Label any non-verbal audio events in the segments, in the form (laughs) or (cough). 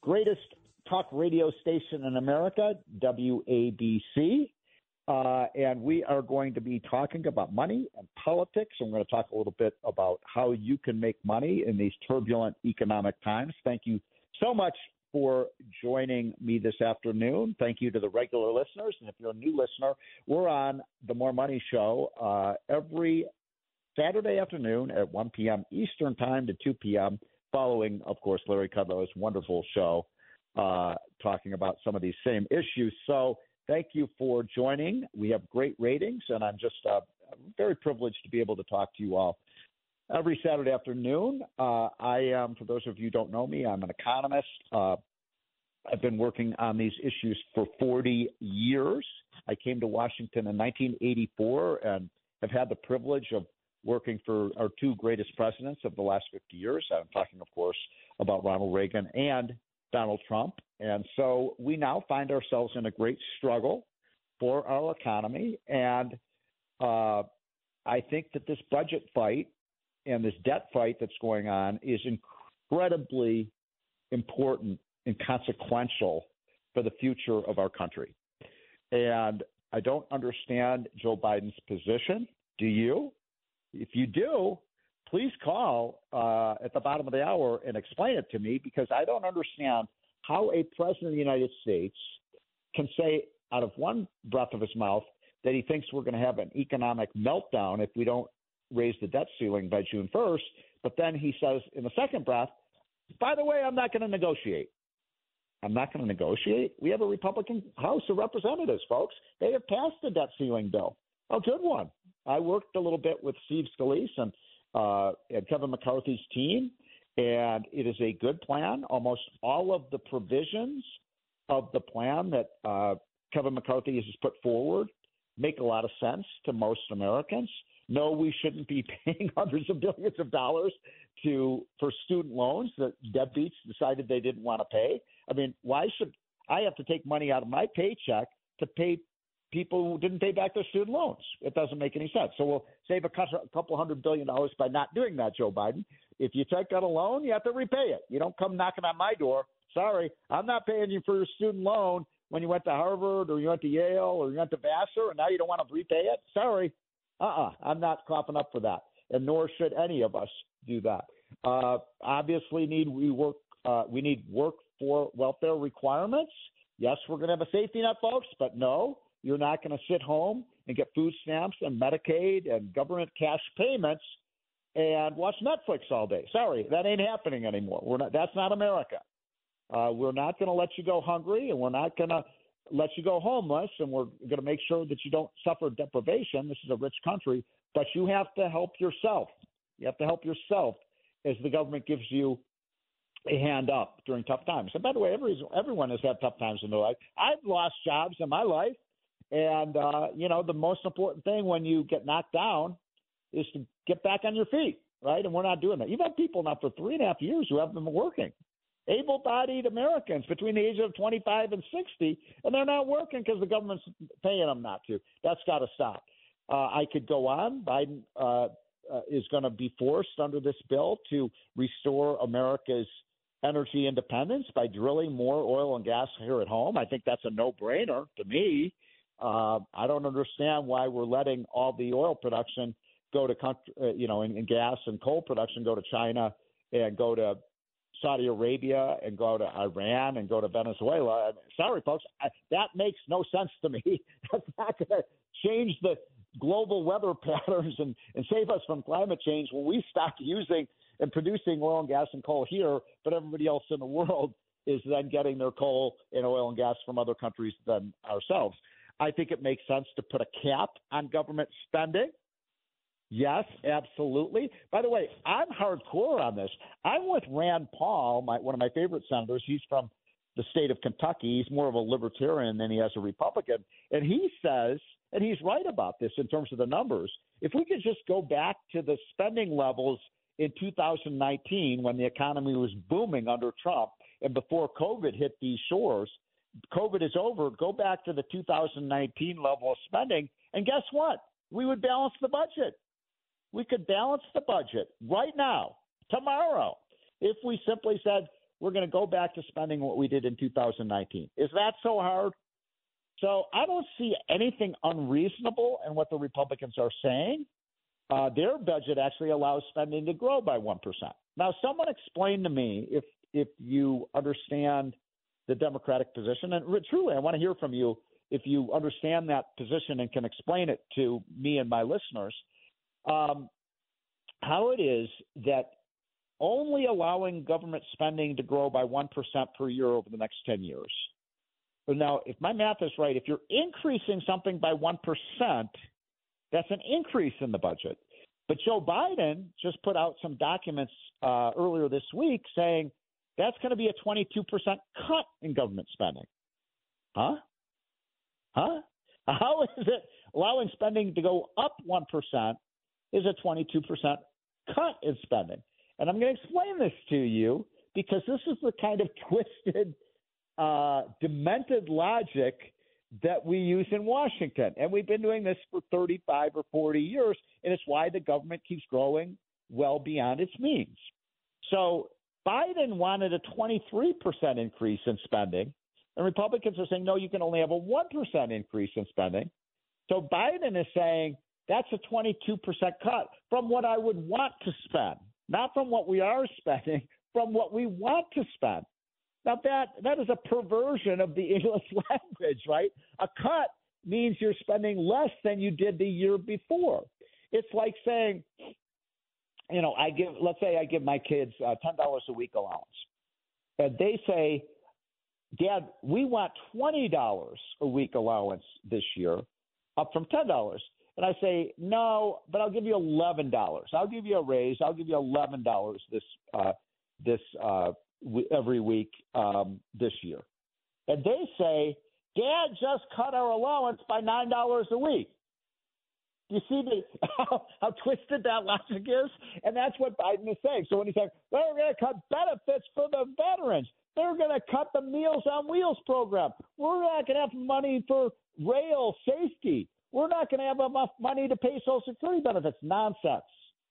greatest talk radio station in America, WABC. Uh, and we are going to be talking about money and politics. We're going to talk a little bit about how you can make money in these turbulent economic times. Thank you so much for joining me this afternoon. Thank you to the regular listeners. And if you're a new listener, we're on the Moore Money Show uh, every Saturday afternoon at 1 p.m. Eastern Time to 2 p.m., following, of course, Larry Kudlow's wonderful show uh, talking about some of these same issues. So thank you for joining. We have great ratings, and I'm just uh, very privileged to be able to talk to you all every Saturday afternoon. Uh, I am, for those of you who don't know me, I'm an economist. Uh, I've been working on these issues for 40 years. I came to Washington in 1984 and have had the privilege of working for our two greatest presidents of the last 50 years. I'm talking, of course, about Ronald Reagan and Donald Trump. And so we now find ourselves in a great struggle for our economy. And uh, I think that this budget fight and this debt fight that's going on is incredibly important and consequential for the future of our country. And I don't understand Joe Biden's position. Do you? If you do, please call uh, at the bottom of the hour and explain it to me because I don't understand how a president of the United States can say out of one breath of his mouth that he thinks we're going to have an economic meltdown if we don't raise the debt ceiling by June 1st. But then he says in the second breath, by the way, I'm not going to negotiate. I'm not going to negotiate. We have a Republican House of Representatives, folks. They have passed the debt ceiling bill. A good one. I worked a little bit with Steve Scalise and, uh, and Kevin McCarthy's team, and it is a good plan. Almost all of the provisions of the plan that uh, Kevin McCarthy has put forward make a lot of sense to most Americans. No, we shouldn't be (laughs) paying hundreds of billions of dollars to for student loans that deadbeats decided they didn't want to pay. I mean, why should I have to take money out of my paycheck to pay people who didn't pay back their student loans? It doesn't make any sense. So we'll save a couple hundred billion dollars by not doing that, Joe Biden. If you take out a loan, you have to repay it. You don't come knocking on my door. Sorry, I'm not paying you for your student loan when you went to Harvard or you went to Yale or you went to Vassar, and now you don't want to repay it. Sorry, uh-uh, I'm not coughing up for that, and nor should any of us do that. Uh, obviously, need we work uh, we need work for welfare requirements. Yes, we're going to have a safety net, folks, but no, you're not going to sit home and get food stamps and Medicaid and government cash payments and watch Netflix all day. Sorry, that ain't happening anymore. We're not. That's not America. Uh, we're not going to let you go hungry, and we're not going to let you go homeless, and we're going to make sure that you don't suffer deprivation. This is a rich country, but you have to help yourself. You have to help yourself as the government gives you a hand up during tough times. And by the way, every, everyone has had tough times in their life. I've lost jobs in my life, and uh, you know the most important thing when you get knocked down is to get back on your feet, right? And we're not doing that. You've had people now for three and a half years who haven't been working able bodied Americans between the ages of 25 and 60, and they're not working because the government's paying them not to. That's got to stop. Uh, I could go on. Biden uh, uh, is going to be forced under this bill to restore America's energy independence by drilling more oil and gas here at home. I think that's a no brainer to me. Uh, I don't understand why we're letting all the oil production go to country, uh, you know, and, and gas and coal production go to China and go to Saudi Arabia and go to Iran and go to Venezuela. Sorry, folks, I, that makes no sense to me. (laughs) That's not going to change the global weather (laughs) patterns and, and save us from climate change when we stop (laughs) using and producing oil and gas and coal here, but everybody else in the world is then getting their coal and oil and gas from other countries than ourselves. I think it makes sense to put a cap on government spending. Yes, absolutely. By the way, I'm hardcore on this. I'm with Rand Paul, my, one of my favorite senators. He's from the state of Kentucky. He's more of a libertarian than he is a Republican. And he says, and he's right about this in terms of the numbers, if we could just go back to the spending levels in 2019 when the economy was booming under Trump and before COVID hit these shores, COVID is over, go back to the 2019 level of spending, and guess what? We would balance the budget. We could balance the budget right now, tomorrow, if we simply said we're going to go back to spending what we did in 2019. Is that so hard? So I don't see anything unreasonable in what the Republicans are saying. Uh, their budget actually allows spending to grow by 1%. Now, someone explain to me if if you understand the Democratic position, and truly, I want to hear from you if you understand that position and can explain it to me and my listeners. Um, how it is that only allowing government spending to grow by 1% per year over the next 10 years. Now, if my math is right, if you're increasing something by 1%, that's an increase in the budget. But Joe Biden just put out some documents uh, earlier this week saying that's going to be a 22% cut in government spending. Huh? Huh? How is it allowing spending to go up 1% is a 22% cut in spending? And I'm going to explain this to you because this is the kind of (laughs) twisted, uh, demented logic that we use in Washington. And we've been doing this for 35 or 40 years, and it's why the government keeps growing well beyond its means. So Biden wanted a 23% increase in spending, and Republicans are saying, no, you can only have a 1% increase in spending. So Biden is saying that's a 22% cut from what I would want to spend, not from what we are (laughs) spending, from what we want to spend. Now that that is a perversion of the (laughs) English language, right? A cut means you're spending less than you did the year before. It's like saying, you know, I give, let's say I give my kids uh, $10 a week allowance. And they say, Dad, we want $20 a week allowance this year, up from $10. And I say, no, but I'll give you $11. I'll give you a raise. I'll give you $11 this, uh, this, uh, every week um, this year. And they say, Dad just cut our allowance by $9 a week. You see the, (laughs) how, how, twisted that logic is? And that's what Biden is saying. So when he's saying, they're going to cut benefits for the veterans, they're going to cut the Meals on Wheels program. We're not going to have money for rail safety. We're not going to have enough money to pay Social Security benefits. Nonsense.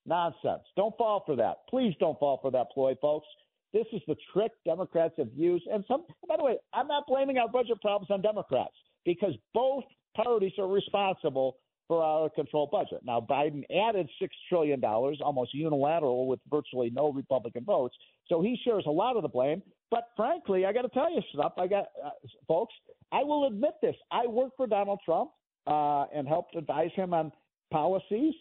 Nonsense. Don't fall for that. Please don't fall for that ploy, folks. This is the trick Democrats have used. And some, by the way, I'm not blaming our budget problems on Democrats because both parties are responsible for our control budget. Now, Biden added $6 trillion, almost unilateral, with virtually no Republican votes. So he shares a lot of the blame. But frankly, I got to tell you stuff. I got, uh, folks, I will admit this. I worked for Donald Trump uh, and helped advise him on policies.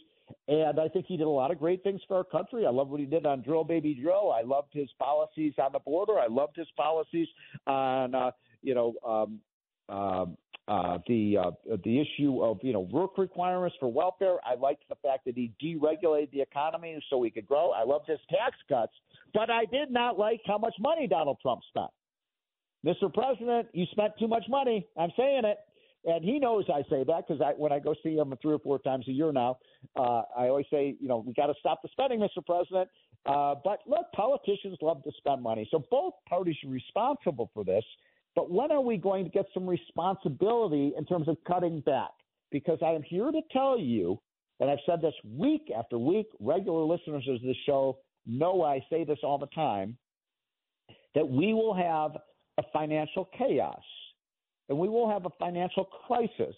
And I think he did a lot of great things for our country. I love what he did on drill, baby, drill. I loved his policies on the border. I loved his policies on, uh, you know, um, um, uh, the uh, the issue of you know work requirements for welfare. I liked the fact that he deregulated the economy so we could grow. I loved his tax cuts, but I did not like how much money Donald Trump spent. Mr. President, you spent too much money. I'm saying it, and he knows I say that because I, when I go see him three or four times a year now, uh, I always say, you know, we got to stop the spending, Mr. President. Uh, but look, politicians love to spend money, so both parties are responsible for this. But when are we going to get some responsibility in terms of cutting back? Because I am here to tell you, and I've said this week after week, regular listeners of this show know I say this all the time, that we will have a financial chaos and we will have a financial crisis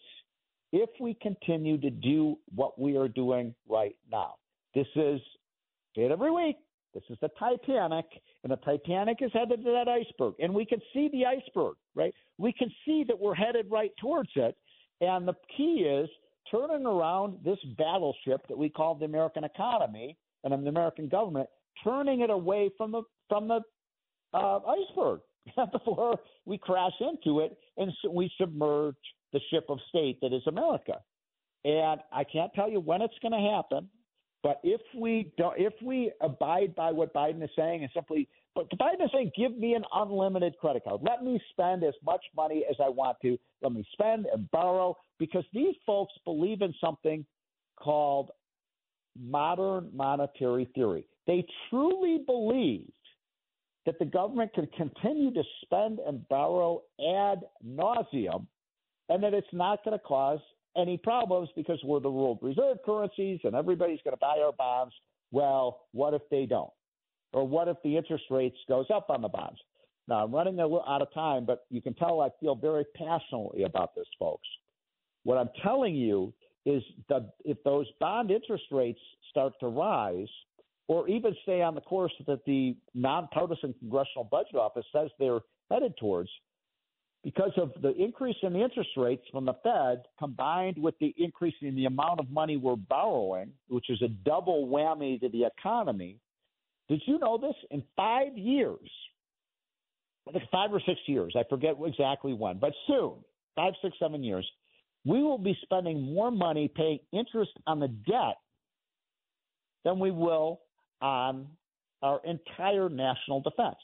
if we continue to do what we are doing right now. This is, it every week, This is the Titanic, and the Titanic is headed to that iceberg. And we can see the iceberg, right? We can see that we're headed right towards it. And the key is turning around this battleship that we call the American economy and the American government, turning it away from the from the uh, iceberg (laughs) before we crash into it and so we submerge the ship of state that is America. And I can't tell you when it's going to happen, but if we don't, if we abide by what Biden is saying and simply, but Biden is saying, give me an unlimited credit card. Let me spend as much money as I want to. Let me spend and borrow because these folks believe in something called modern monetary theory. They truly believe that the government can continue to spend and borrow ad nauseum and that it's not going to cause any problems because we're the world reserve currencies and everybody's going to buy our bonds. Well, what if they don't? Or what if the interest rates goes up on the bonds? Now, I'm running a little out of time, but you can tell I feel very passionately about this, folks. What I'm telling you is that if those bond interest rates start to rise, or even stay on the course that the nonpartisan Congressional Budget Office says they're headed towards, because of the increase in the interest rates from the Fed combined with the increase in the amount of money we're borrowing, which is a double whammy to the economy. Did you know this? In five years, I think five or six years, I forget exactly when, but soon, five, six, seven years, we will be spending more money paying interest on the debt than we will on our entire national defense.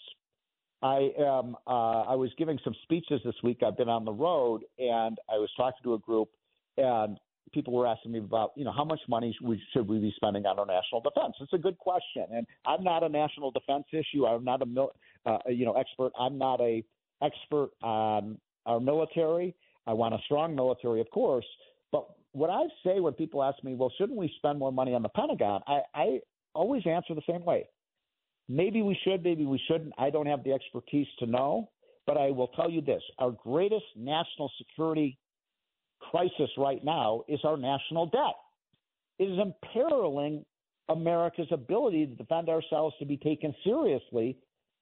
I am. Uh, I was giving some speeches this week. I've been on the road, and I was talking to a group, and people were asking me about, you know, how much money we, should we be spending on our national defense? It's a good question, and I'm not a national defense issue. I'm not a, mil, uh, you know, expert. I'm not a expert on our military. I want a strong military, of course, but what I say when people ask me, well, shouldn't we spend more money on the Pentagon? I, I always answer the same way. Maybe we should, maybe we shouldn't. I don't have the expertise to know, but I will tell you this our greatest national security crisis right now is our national debt. It is imperiling America's ability to defend ourselves to be taken seriously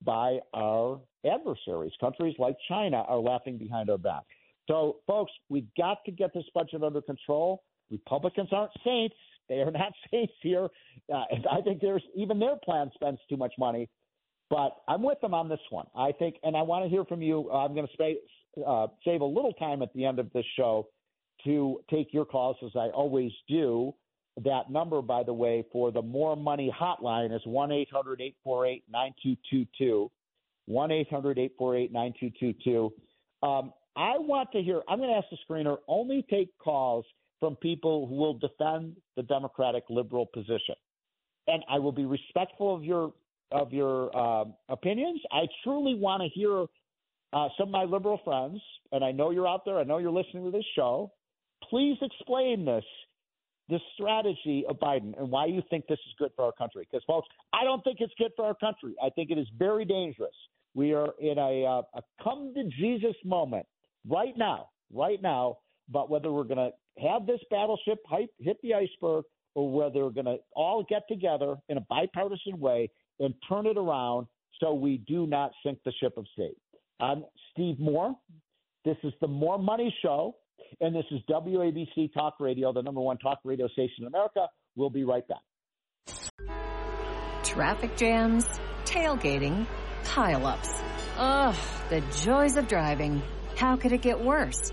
by our adversaries. Countries like China are laughing behind our back. So, folks, we've got to get this budget under control. Republicans aren't saints. They are not (laughs) safe here. Uh, I think there's even their plan spends too much money. But I'm with them on this one. I think, and I want to hear from you. I'm going to uh, save a little time at the end of this show to take your calls, as I always do. That number, by the way, for the Moore Money hotline is 1 800 848 9222. 1 800 848 9222. Um, I want to hear, I'm going to ask the screener only take calls from people who will defend the Democratic liberal position. And I will be respectful of your of your uh, opinions. I truly want to hear uh, some of my liberal friends, and I know you're out there. I know you're listening to this show. Please explain this this strategy of Biden and why you think this is good for our country. Because, folks, I don't think it's good for our country. I think it is very dangerous. We are in a, uh, a come to Jesus moment right now, right now, about whether we're going to have this battleship hit the iceberg or whether we're going to all get together in a bipartisan way and turn it around so we do not sink the ship of state. I'm Steve Moore. This is the Moore Money Show, and this is WABC Talk Radio, the number one talk radio station in America. We'll be right back. Traffic jams, tailgating, pileups. Ugh, the joys of driving. How could it get worse?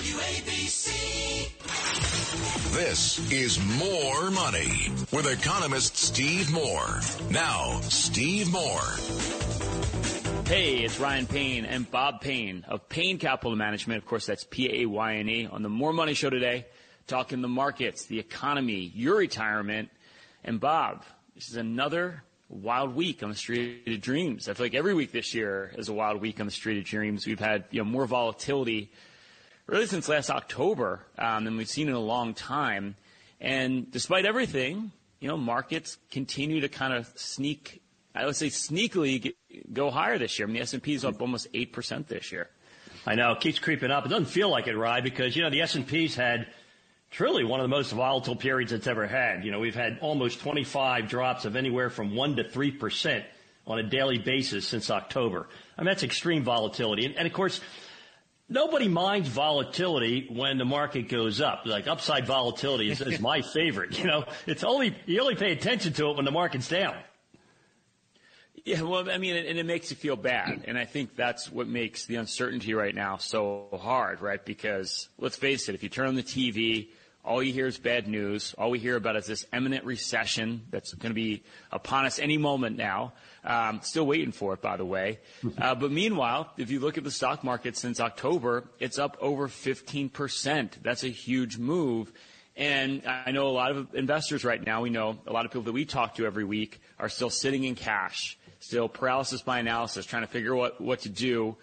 WABC. This is Moore Money with economist Steve Moore. Now, Steve Moore. Hey, it's Ryan Payne and Bob Payne of Payne Capital Management. Of course, that's P-A-Y-N-E on the Moore Money Show today, talking the markets, the economy, your retirement. And Bob, this is another wild week on the Street of Dreams. I feel like every week this year is a wild week on the Street of Dreams. We've had you know more volatility really since last October um, than we've seen in a long time. And despite everything, you know, markets continue to kind of sneak. I would say sneakily get, go higher this year. I mean, the S&P is up almost eight percent this year. I know it keeps creeping up. It doesn't feel like it, Rye, because you know the S&P's had truly one of the most volatile periods it's ever had. You know, we've had almost 25 drops of anywhere from 1 to 3% on a daily basis since October. I mean, that's extreme volatility. And, and of course, nobody minds volatility when the market goes up. Like upside volatility is, is my (laughs) favorite. You know, it's only, you only pay attention to it when the market's down. Yeah, well, I mean, and it makes you feel bad. And I think that's what makes the uncertainty right now so hard, right? Because let's face it, if you turn on the TV, all you hear is bad news. All we hear about is this imminent recession that's going to be upon us any moment now. Um, still waiting for it, by the way. Mm-hmm. Uh, but meanwhile, if you look at the stock market since October, it's up over 15%. That's a huge move. And I know a lot of investors right now, we know a lot of people that we talk to every week are still sitting in cash, still paralysis by analysis, trying to figure what, what to do.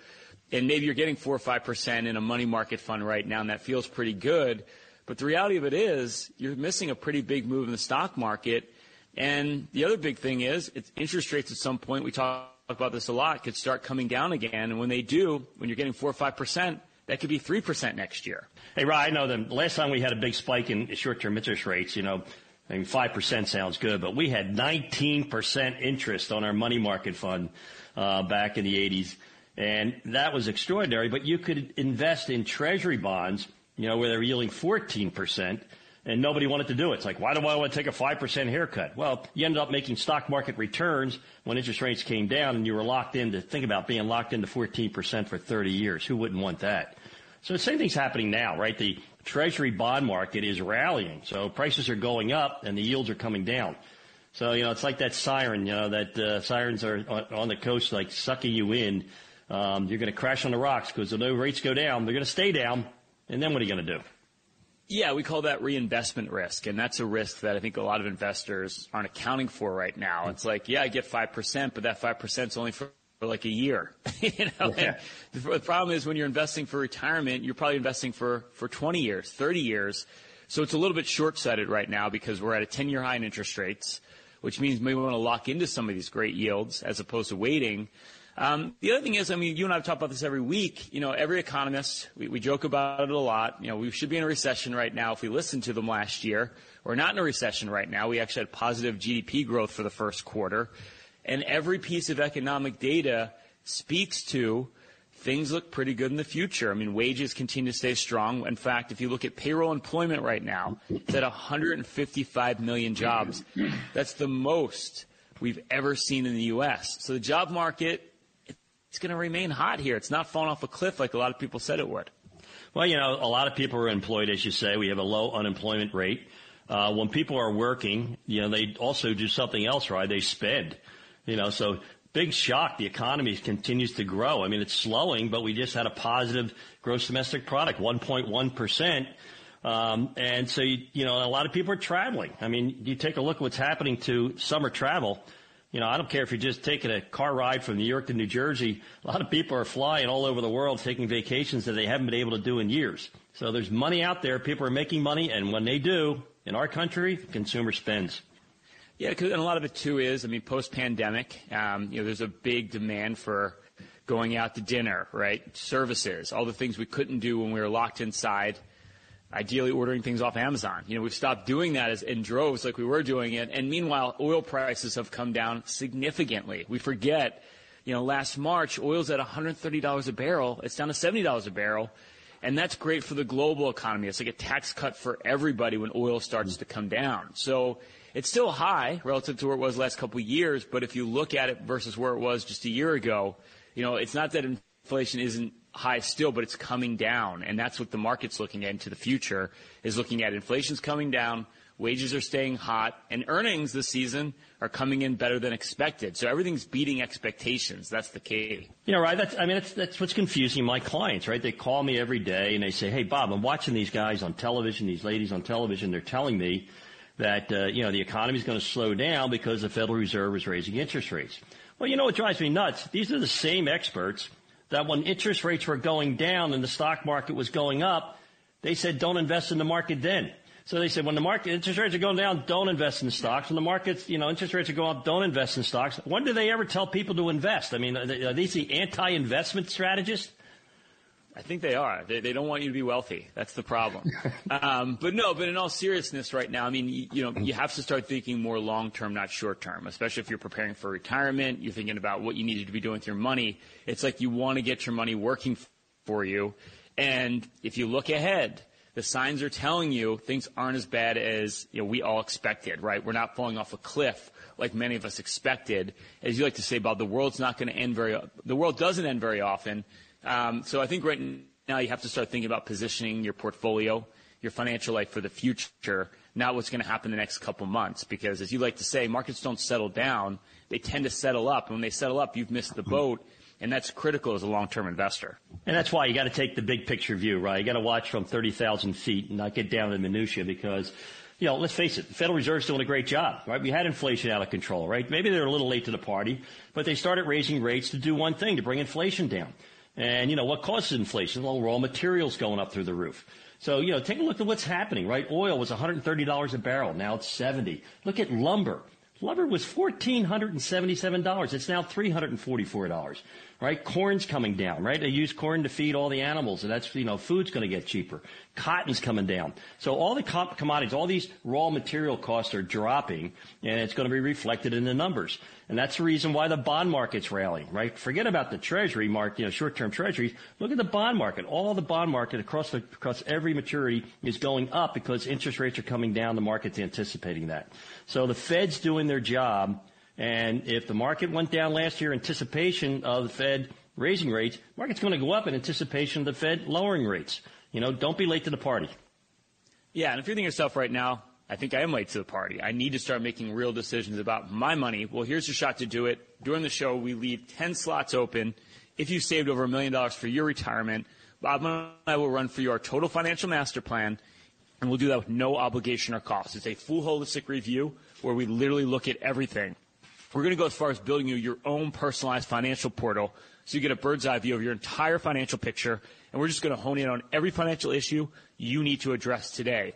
And maybe you're getting four or 5% in a money market fund right now, and that feels pretty good. But the reality of it is you're missing a pretty big move in the stock market. And the other big thing is it's interest rates at some point, we talk about this a lot, could start coming down again. And when they do, when you're getting 4 or 5%, that could be 3% next year. Hey, Ryan, I know the last time we had a big spike in short-term interest rates, you know, I mean, 5% sounds good, but we had 19% interest on our money market fund uh, back in the 80s. And that was extraordinary, but you could invest in treasury bonds you know, where they're yielding 14%, and nobody wanted to do it. It's like, why do I want to take a 5% haircut? Well, you ended up making stock market returns when interest rates came down, and you were locked into, think about being locked into 14% for 30 years. Who wouldn't want that? So the same thing's happening now, right? The treasury bond market is rallying. So prices are going up and the yields are coming down. So, you know, it's like that siren, you know, that uh, sirens are on, on the coast like sucking you in. Um, you're going to crash on the rocks because the rates go down. They're going to stay down and then what are you going to do? Yeah, we call that reinvestment risk. And that's a risk that I think a lot of investors aren't accounting for right now. It's like, yeah, I get 5%, but that 5% is only for, like a year. (laughs) you know? Yeah. The problem is when you're investing for retirement, you're probably investing for, for 20 years, 30 years. So it's a little bit short-sighted right now because we're at a 10-year high in interest rates, which means maybe we want to lock into some of these great yields as opposed to waiting. Um, the other thing is, I mean, you and I talked about this every week. You know, every economist, we, we joke about it a lot. You know, we should be in a recession right now if we listened to them last year. We're not in a recession right now. We actually had positive GDP growth for the first quarter. And every piece of economic data speaks to things look pretty good in the future. I mean, wages continue to stay strong. In fact, if you look at payroll employment right now, it's at 155 million jobs. That's the most we've ever seen in the U.S. So the job market it's going to remain hot here. It's not falling off a cliff like a lot of people said it would. Well, you know, a lot of people are employed, as you say. We have a low unemployment rate. Uh, when people are working, you know, they also do something else, right? They spend, you know, so big shock. The economy continues to grow. I mean, it's slowing, but we just had a positive gross domestic product, 1.1%. Um, and so, you, you know, a lot of people are traveling. I mean, you take a look at what's happening to summer travel. You know, I don't care if you're just taking a car ride from New York to New Jersey. A lot of people are flying all over the world, taking vacations that they haven't been able to do in years. So there's money out there. People are making money, and when they do, in our country, the consumer spends. Yeah, and a lot of it too is, I mean, post-pandemic, um, you know, there's a big demand for going out to dinner, right? Services, all the things we couldn't do when we were locked inside ideally ordering things off Amazon. You know, we've stopped doing that as in droves like we were doing it. And meanwhile, oil prices have come down significantly. We forget, you know, last March, oil's at $130 a barrel. It's down to $70 a barrel. And that's great for the global economy. It's like a tax cut for everybody when oil starts to come down. So it's still high relative to where it was last couple of years. But if you look at it versus where it was just a year ago, you know, it's not that inflation isn't high still, but it's coming down. And that's what the market's looking at into the future is looking at inflation's coming down, wages are staying hot, and earnings this season are coming in better than expected. So everything's beating expectations. That's the key. You know, right? That's, I mean, that's, that's what's confusing my clients, right? They call me every day and they say, Hey, Bob, I'm watching these guys on television, these ladies on television. They're telling me that uh, you know the economy is going to slow down because the Federal Reserve is raising interest rates. Well, you know what drives me nuts? These are the same experts that when interest rates were going down and the stock market was going up, they said don't invest in the market then. So they said when the market interest rates are going down, don't invest in stocks. When the markets, you know, interest rates are going up, don't invest in stocks. When do they ever tell people to invest? I mean, are these the anti-investment strategists? I think they are. They, they don't want you to be wealthy. That's the problem. (laughs) um, but no, but in all seriousness, right now, I mean, you, you know, you have to start thinking more long term, not short term. Especially if you're preparing for retirement, you're thinking about what you need to be doing with your money. It's like you want to get your money working for you, and if you look ahead, the signs are telling you things aren't as bad as you know, we all expected. Right? We're not falling off a cliff like many of us expected. As you like to say, Bob, the world's not going to end very. The world doesn't end very often. Um, so I think right now you have to start thinking about positioning your portfolio, your financial life for the future, not what's going to happen the next couple months. Because as you like to say, markets don't settle down; they tend to settle up. And when they settle up, you've missed the boat. And that's critical as a long-term investor. And that's why you got to take the big picture view, right? You got to watch from 30,000 feet and not get down to the minutia because you know, let's face it, the Federal Reserve's doing a great job, right? We had inflation out of control, right? Maybe they're a little late to the party, but they started raising rates to do one thing, to bring inflation down. And, you know, what causes inflation? Well, raw materials going up through the roof. So, you know, take a look at what's happening, right? Oil was $130 a barrel. Now it's 70. Look at lumber. Lumber was $1,477. It's now $344 right? Corn's coming down, right? They use corn to feed all the animals, and that's, you know, food's going to get cheaper. Cotton's coming down. So all the commodities, all these raw material costs are dropping, and it's going to be reflected in the numbers. And that's the reason why the bond market's rallying, right? Forget about the treasury market, you know, short-term treasuries. Look at the bond market. All the bond market across the, across every maturity is going up because interest rates are coming down. The market's anticipating that. So the Fed's doing their job and if the market went down last year in anticipation of the Fed raising rates, market's going to go up in anticipation of the Fed lowering rates. You know, don't be late to the party. Yeah, and if you're thinking yourself right now, I think I am late to the party. I need to start making real decisions about my money. Well, here's your shot to do it. During the show, we leave 10 slots open. If you saved over a million dollars for your retirement, Bob and I will run for you our total financial master plan, and we'll do that with no obligation or cost. It's a full holistic review where we literally look at everything we're going to go as far as building you your own personalized financial portal so you get a bird's eye view of your entire financial picture. And we're just going to hone in on every financial issue you need to address today.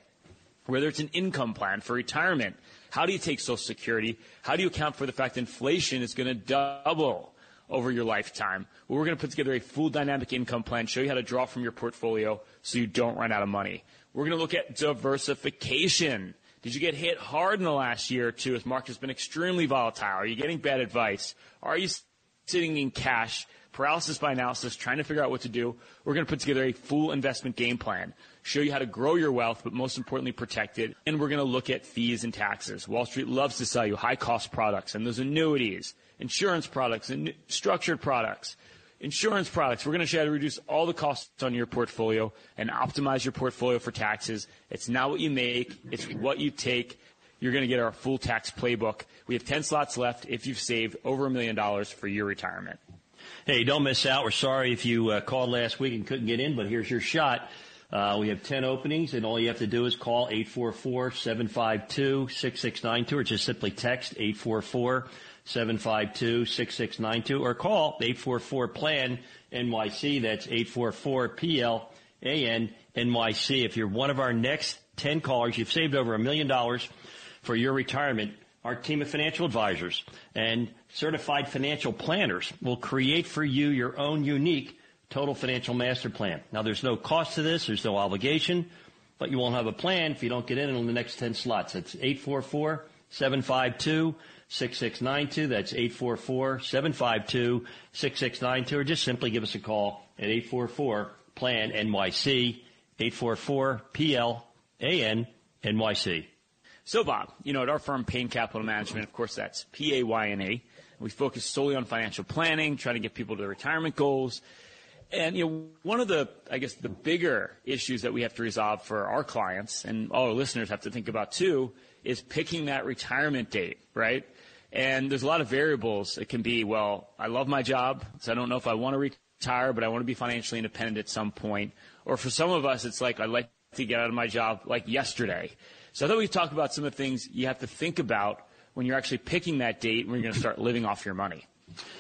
Whether it's an income plan for retirement, how do you take Social Security? How do you account for the fact inflation is going to double over your lifetime? Well, we're going to put together a full dynamic income plan, show you how to draw from your portfolio so you don't run out of money. We're going to look at diversification. Did you get hit hard in the last year or two as market has been extremely volatile? Are you getting bad advice? Are you sitting in cash, paralysis by analysis, trying to figure out what to do? We're going to put together a full investment game plan, show you how to grow your wealth, but most importantly, protect it. And we're going to look at fees and taxes. Wall Street loves to sell you high cost products and those annuities, insurance products, and structured products insurance products. We're going to show you how to reduce all the costs on your portfolio and optimize your portfolio for taxes. It's not what you make, it's what you take. You're going to get our full tax playbook. We have 10 slots left if you've saved over a million dollars for your retirement. Hey, don't miss out. We're sorry if you uh, called last week and couldn't get in, but here's your shot. Uh, we have 10 openings, and all you have to do is call 844-752-6692 or just simply text 844 752-6692 or call 844-PLAN NYC. That's 844-PLAN NYC. If you're one of our next 10 callers, you've saved over a million dollars for your retirement. Our team of financial advisors and certified financial planners will create for you your own unique total financial master plan. Now there's no cost to this. There's no obligation, but you won't have a plan if you don't get in on the next 10 slots. That's 844 752 6692. That's 844-752-6692 or just simply give us a call at 844-PLAN NYC, 844-PLAN NYC. So Bob, you know, at our firm, Payne Capital Management, of course that's P A Y N A. We focus solely on financial planning, trying to get people to their retirement goals. And you know, one of the, I guess, the bigger issues that we have to resolve for our clients and all our listeners have to think about too is picking that retirement date, right? And there's a lot of variables. It can be, well, I love my job, so I don't know if I want to retire, but I want to be financially independent at some point. Or for some of us, it's like, I'd like to get out of my job like yesterday. So I thought we'd talk about some of the things you have to think about when you're actually picking that date when you're going to start living off your money.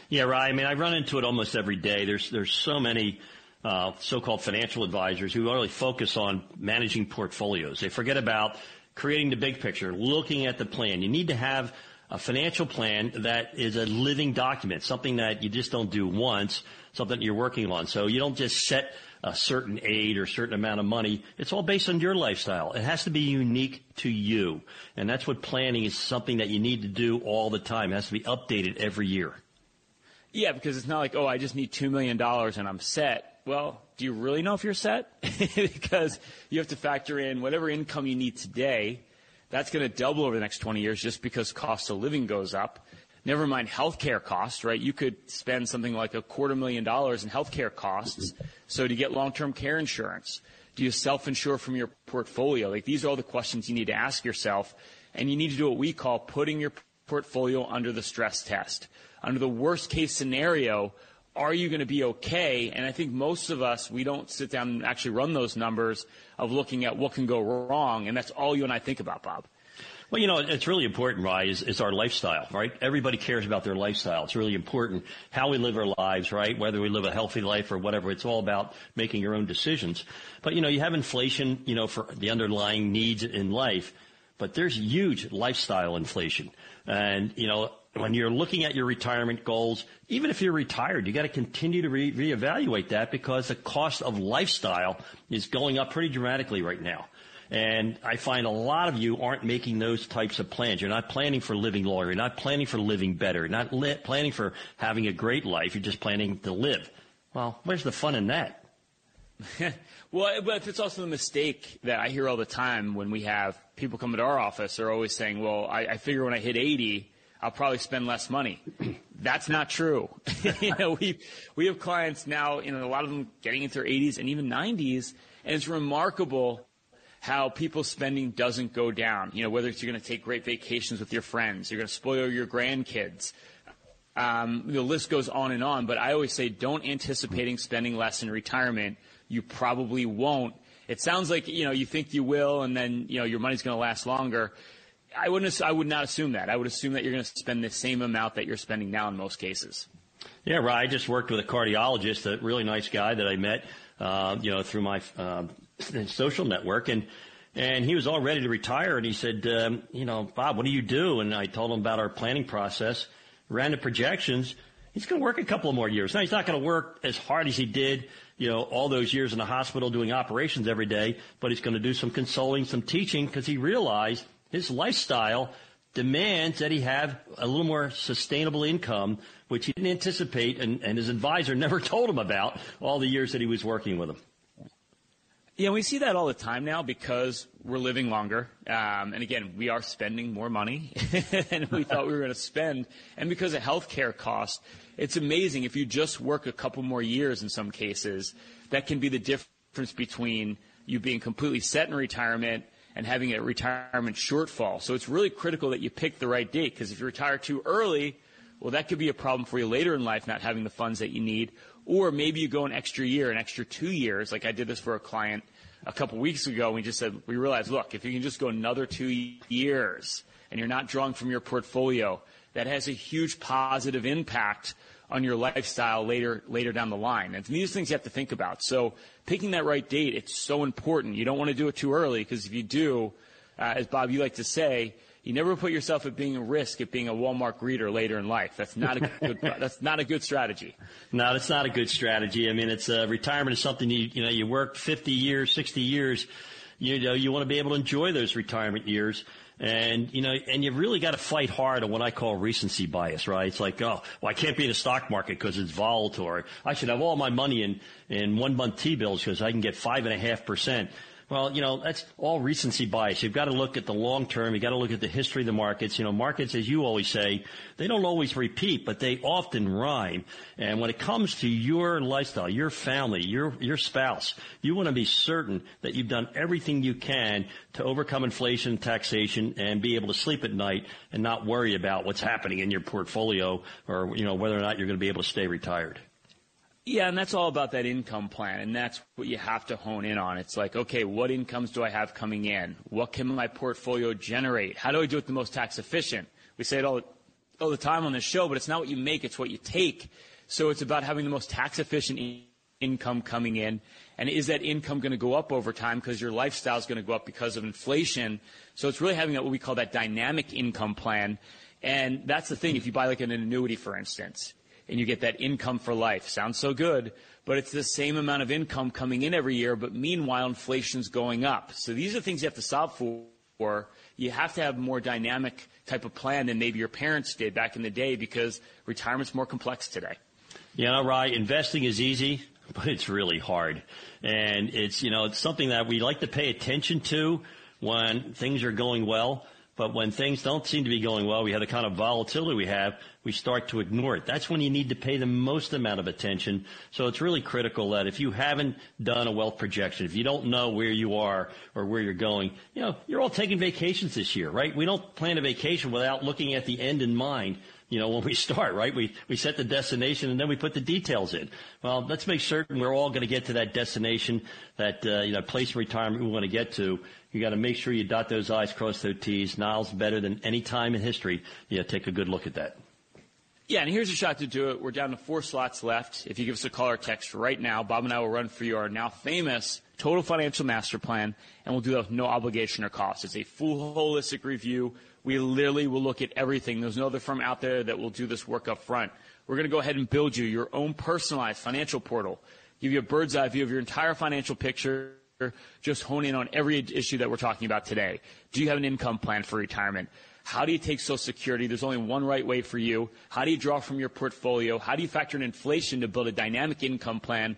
Yeah, right. I mean, I run into it almost every day. There's there's so many uh, so-called financial advisors who really focus on managing portfolios. They forget about creating the big picture, looking at the plan. You need to have a financial plan that is a living document, something that you just don't do once, something that you're working on. So you don't just set a certain aid or certain amount of money. It's all based on your lifestyle. It has to be unique to you. And that's what planning is something that you need to do all the time. It has to be updated every year. Yeah, because it's not like, oh, I just need $2 million and I'm set. Well, do you really know if you're set? (laughs) because you have to factor in whatever income you need today. That's going to double over the next 20 years just because cost of living goes up. Never mind healthcare costs, right? You could spend something like a quarter million dollars in healthcare costs. So to get long-term care insurance, do you self-insure from your portfolio? Like these are all the questions you need to ask yourself. And you need to do what we call putting your portfolio under the stress test. Under the worst case scenario, are you going to be okay? And I think most of us, we don't sit down and actually run those numbers of looking at what can go wrong. And that's all you and I think about, Bob. Well, you know, it's really important, right, is, is our lifestyle, right? Everybody cares about their lifestyle. It's really important how we live our lives, right? Whether we live a healthy life or whatever. It's all about making your own decisions. But, you know, you have inflation, you know, for the underlying needs in life, but there's huge lifestyle inflation. And, you know, when you're looking at your retirement goals, even if you're retired, you got to continue to re- reevaluate that because the cost of lifestyle is going up pretty dramatically right now. And I find a lot of you aren't making those types of plans. You're not planning for living longer. You're not planning for living better. You're not li- planning for having a great life. You're just planning to live. Well, where's the fun in that? (laughs) well, but it's also a mistake that I hear all the time when we have people come into our office. They're always saying, well, I, I figure when I hit 80, I'll probably spend less money. (clears throat) That's not true. (laughs) you know, we we have clients now, you know, a lot of them getting into their 80s and even 90s, and it's remarkable how people's spending doesn't go down. You know, whether it's you're going to take great vacations with your friends, you're going to spoil your grandkids. Um, the list goes on and on, but I always say don't anticipating spending less in retirement. You probably won't. It sounds like, you know, you think you will and then, you know, your money's going to last longer. I wouldn't, I would not assume that. I would assume that you're going to spend the same amount that you're spending now in most cases. Yeah, right. I just worked with a cardiologist, a really nice guy that I met, uh, you know, through my uh, social network, and and he was all ready to retire, and he said, um, you know, Bob, what do you do? And I told him about our planning process, ran the projections. He's going to work a couple of more years. Now he's not going to work as hard as he did, you know, all those years in the hospital doing operations every day, but he's going to do some consulting, some teaching, because he realized his lifestyle demands that he have a little more sustainable income, which he didn't anticipate, and, and his advisor (laughs) never told him about all the years that he was working with him. Yeah, we see that all the time now because we're living longer. Um, and again, we are spending more money (laughs) than we thought we were going to spend. And because of healthcare costs, it's amazing if you just work a couple more years in some cases, that can be the difference between you being completely set in retirement and having a retirement shortfall. So it's really critical that you pick the right date because if you retire too early, well, that could be a problem for you later in life, not having the funds that you need. Or maybe you go an extra year, an extra two years. Like I did this for a client a couple weeks ago. We just said, we realized, look, if you can just go another two years and you're not drawing from your portfolio, that has a huge positive impact on your lifestyle later, later down the line. And these things you have to think about. So picking that right date, it's so important. You don't want to do it too early because if you do, uh, as Bob, you like to say, you never put yourself at being a risk at being a Walmart greeter later in life. That's not a (laughs) good, that's not a good strategy. No, that's not a good strategy. I mean, it's uh, retirement is something you, you know, you work 50 years, 60 years. You know, you want to be able to enjoy those retirement years. And, you know, and you've really got to fight hard on what I call recency bias, right? It's like, oh, well, I can't be in the stock market because it's volatile. Or I should have all my money in, in one month T-bills because I can get five and a half percent. Well, you know, that's all recency bias. You've got to look at the long term. You've got to look at the history of the markets. You know, markets, as you always say, they don't always repeat, but they often rhyme. And when it comes to your lifestyle, your family, your, your spouse, you want to be certain that you've done everything you can to overcome inflation, taxation, and be able to sleep at night and not worry about what's happening in your portfolio or, you know, whether or not you're going to be able to stay retired. Yeah, and that's all about that income plan, and that's what you have to hone in on. It's like, okay, what incomes do I have coming in? What can my portfolio generate? How do I do it the most tax efficient? We say it all, all the time on the show, but it's not what you make, it's what you take. So it's about having the most tax efficient income coming in, and is that income going to go up over time because your lifestyle is going to go up because of inflation? So it's really having that what we call that dynamic income plan, and that's the thing. If you buy like an annuity, for instance, and you get that income for life. Sounds so good, but it's the same amount of income coming in every year, but meanwhile, inflation's going up. So these are things you have to solve for. You have to have more dynamic type of plan than maybe your parents did back in the day because retirement's more complex today. Know, right, investing is easy, but it's really hard. And it's, you know, it's something that we like to pay attention to when things are going well. But when things don't seem to be going well, we have the kind of volatility we have, we start to ignore it. That's when you need to pay the most amount of attention. So it's really critical that if you haven't done a wealth projection, if you don't know where you are or where you're going, you know, you're all taking vacations this year, right? We don't plan a vacation without looking at the end in mind you know, when we start, right? We, we set the destination and then we put the details in. Well, let's make certain we're all going to get to that destination, that, uh, you know, place of retirement we want to get to. You got to make sure you dot those I's, cross those T's. Now's better than any time in history. Yeah, take a good look at that. Yeah, and here's a shot to do it. We're down to four slots left. If you give us a call or text right now, Bob and I will run for you our now famous Total Financial Master Plan, and we'll do that with no obligation or cost. It's a full holistic review. We literally will look at everything. There's no other firm out there that will do this work up front. We're going to go ahead and build you your own personalized financial portal, give you a bird's eye view of your entire financial picture, just hone in on every issue that we're talking about today. Do you have an income plan for retirement? How do you take Social Security? There's only one right way for you. How do you draw from your portfolio? How do you factor in inflation to build a dynamic income plan?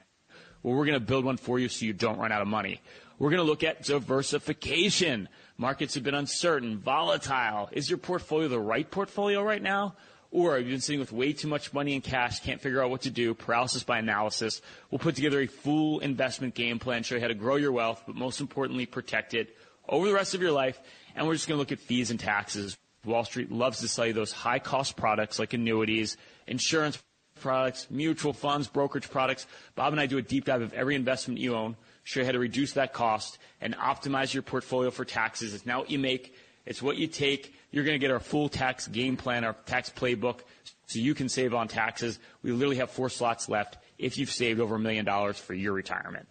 Well, we're going to build one for you so you don't run out of money. We're going to look at diversification. Markets have been uncertain, volatile. Is your portfolio the right portfolio right now? Or have you been sitting with way too much money in cash, can't figure out what to do, paralysis by analysis? We'll put together a full investment game plan, show you how to grow your wealth, but most importantly, protect it over the rest of your life and we're just going to look at fees and taxes. Wall Street loves to sell you those high cost products like annuities, insurance products, mutual funds, brokerage products. Bob and I do a deep dive of every investment you own, show you how to reduce that cost and optimize your portfolio for taxes. It's not what you make, it's what you take. You're going to get our full tax game plan, our tax playbook, so you can save on taxes. We literally have four slots left if you've saved over a million dollars for your retirement.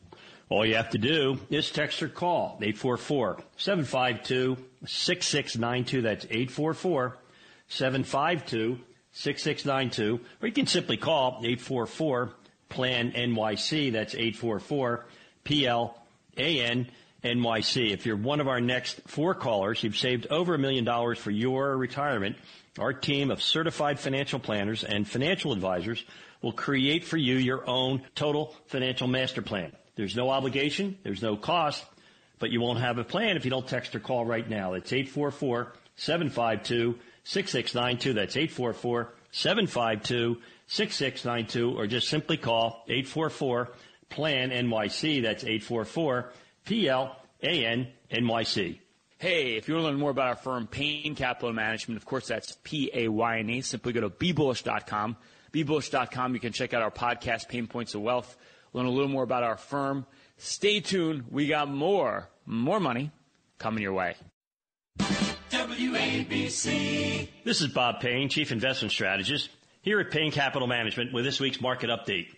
All you have to do is text or call 844-752-6692. That's 844-752-6692. Or you can simply call 844 NYC. That's 844 PLAN NYC. If you're one of our next four callers, you've saved over a million dollars for your retirement. Our team of certified financial planners and financial advisors will create for you your own total financial master plan. There's no obligation. There's no cost, but you won't have a plan if you don't text or call right now. It's 844-752-6692. That's 844-752-6692 or just simply call 844-PLAN NYC. That's 844-PLAN NYC. Hey, if you want to learn more about our firm, Payne Capital Management, of course, that's P-A-Y-N-E. Simply go to BeBullish.com. BeBullish.com. You can check out our podcast, Pain Points of Wealth learn a little more about our firm. Stay tuned. We got more, more money coming your way. WABC. This is Bob Payne, Chief Investment Strategist, here at Payne Capital Management with this week's market update.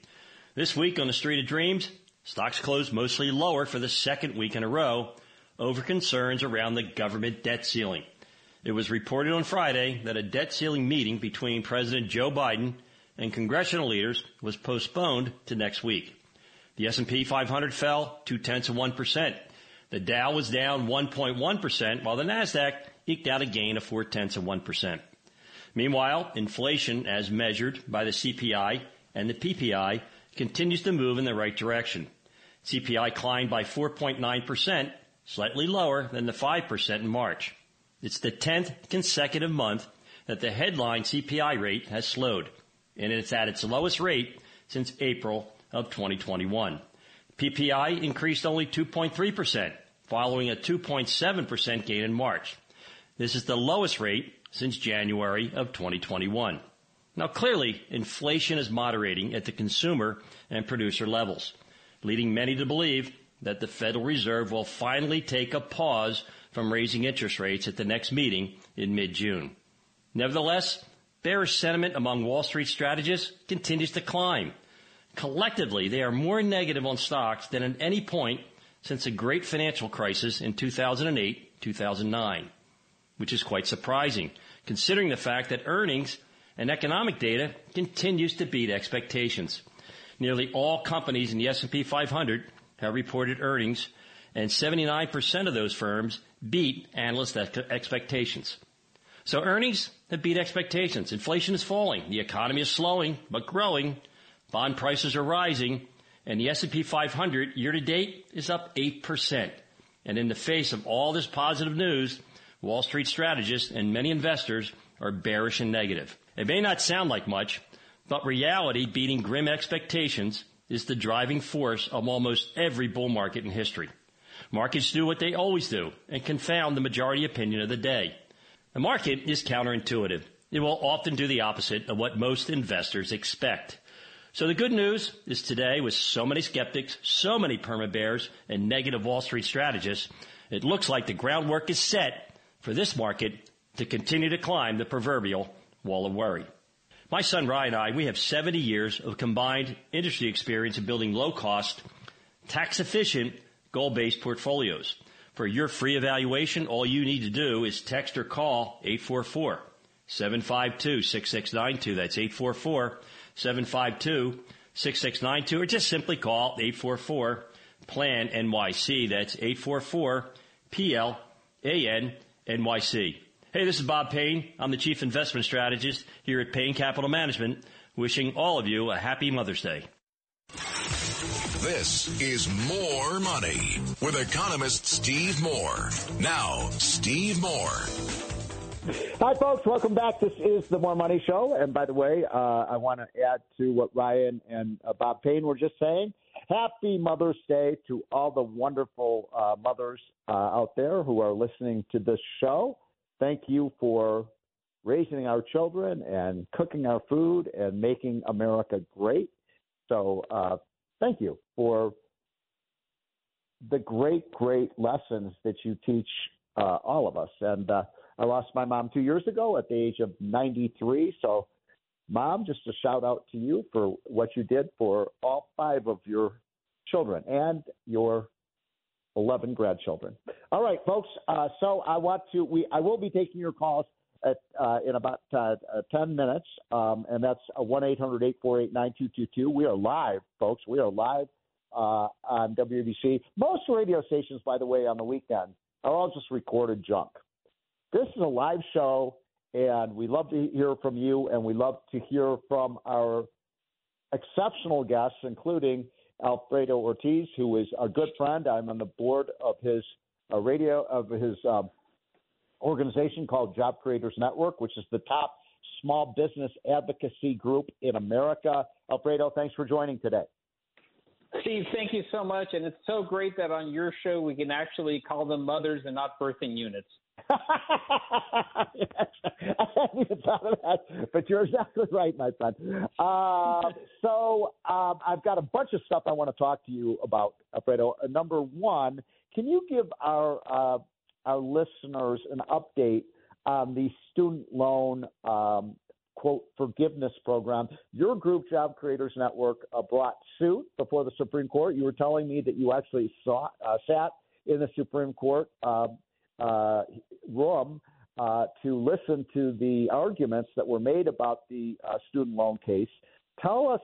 This week on the Street of Dreams, stocks closed mostly lower for the second week in a row over concerns around the government debt ceiling. It was reported on Friday that a debt ceiling meeting between President Joe Biden and congressional leaders was postponed to next week. The S&P 500 fell two tenths of 1%. The Dow was down 1.1%, while the NASDAQ eked out a gain of four tenths of 1%. Meanwhile, inflation as measured by the CPI and the PPI continues to move in the right direction. CPI climbed by 4.9%, slightly lower than the 5% in March. It's the 10th consecutive month that the headline CPI rate has slowed, and it's at its lowest rate since April of 2021. PPI increased only 2.3%, following a 2.7% gain in March. This is the lowest rate since January of 2021. Now, clearly, inflation is moderating at the consumer and producer levels, leading many to believe that the Federal Reserve will finally take a pause from raising interest rates at the next meeting in mid-June. Nevertheless, bearish sentiment among Wall Street strategists continues to climb. Collectively, they are more negative on stocks than at any point since the great financial crisis in 2008, 2009, which is quite surprising considering the fact that earnings and economic data continues to beat expectations. Nearly all companies in the S&P 500 have reported earnings and 79% of those firms beat analyst expectations. So earnings have beat expectations. Inflation is falling. The economy is slowing, but growing. Bond prices are rising and the S&P 500 year to date is up 8%. And in the face of all this positive news, Wall Street strategists and many investors are bearish and negative. It may not sound like much, but reality beating grim expectations is the driving force of almost every bull market in history. Markets do what they always do and confound the majority opinion of the day. The market is counterintuitive. It will often do the opposite of what most investors expect. So the good news is today with so many skeptics, so many perma bears and negative Wall Street strategists, it looks like the groundwork is set for this market to continue to climb the proverbial wall of worry. My son Ryan and I, we have 70 years of combined industry experience in building low cost, tax efficient, goal based portfolios. For your free evaluation, all you need to do is text or call 844 752 6692. That's 844 752 6692 or just simply call 844 PLAN NYC. That's 844 PL AN NYC. Hey, this is Bob Payne. I'm the Chief Investment Strategist here at Payne Capital Management, wishing all of you a happy Mother's Day. This is Moore Money with economist Steve Moore. Now, Steve Moore. Hi, folks. Welcome back. This is the Moore Money Show. And by the way, uh, I want to add to what Ryan and uh, Bob Payne were just saying. Happy Mother's Day to all the wonderful uh, mothers uh, out there who are listening to this show. Thank you for raising our children and cooking our food and making America great. So, uh, thank you for the great, great lessons that you teach uh, all of us. And I lost my mom two years ago at the age of 93. So, mom, just a shout out to you for what you did for all five of your children and your 11 grandchildren. All right, folks. Uh, so I want to we I will be taking your calls at, uh, in about uh, uh 10 minutes, um, and that's one eight hundred eight four eight nine two two two. We are live, folks. We are live uh, on WBC. Most radio stations, by the way, on the weekend are all just recorded junk. This is a live show, and we love to hear from you, and we love to hear from our exceptional guests, including Alfredo Ortiz, who is a good friend. I'm on the board of his uh, radio of his um, organization called Job Creators Network, which is the top small business advocacy group in America. Alfredo, thanks for joining today. Steve, thank you so much. And it's so great that on your show we can actually call them mothers and not birthing units. I hadn't even thought of that, but you're exactly right, my friend. Uh, so um, I've got a bunch of stuff I want to talk to you about, Alfredo. Uh, number one, can you give our uh, our listeners an update on the student loan um, quote forgiveness program? Your group, Job Creators Network, uh, brought suit before the Supreme Court. You were telling me that you actually saw, uh, sat in the Supreme Court. Uh, room uh, to listen to the arguments that were made about the uh, student loan case. Tell us,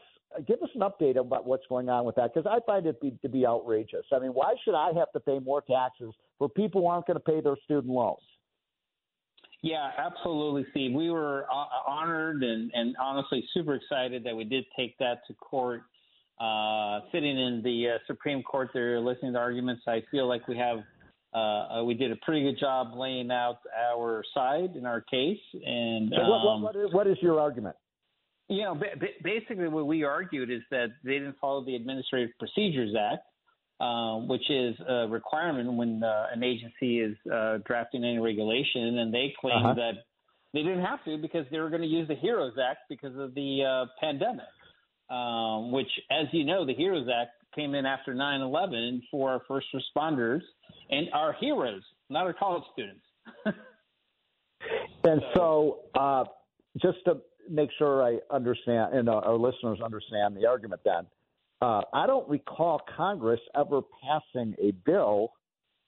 give us an update about what's going on with that, because I find it be, to be outrageous. I mean, why should I have to pay more taxes for people who aren't going to pay their student loans? Yeah, absolutely, Steve. We were uh, honored and, and honestly super excited that we did take that to court. Uh, sitting in the uh, Supreme Court there, listening to arguments, I feel like we have uh, uh, we did a pretty good job laying out our side in our case. And um, what, what, um, what, is, what is your argument? You know, basically, what we argued is that they didn't follow the Administrative Procedures Act, uh, which is a requirement when uh, an agency is uh, drafting any regulation, and they claimed uh-huh. that they didn't have to because they were going to use the HEROES Act because of the uh, pandemic, um, which, as you know, the HEROES Act came in after 9 11 for our first responders and our heroes, not our college students. and so, uh, just to make sure I understand and uh, our listeners understand the argument, then, uh, I don't recall Congress ever passing a bill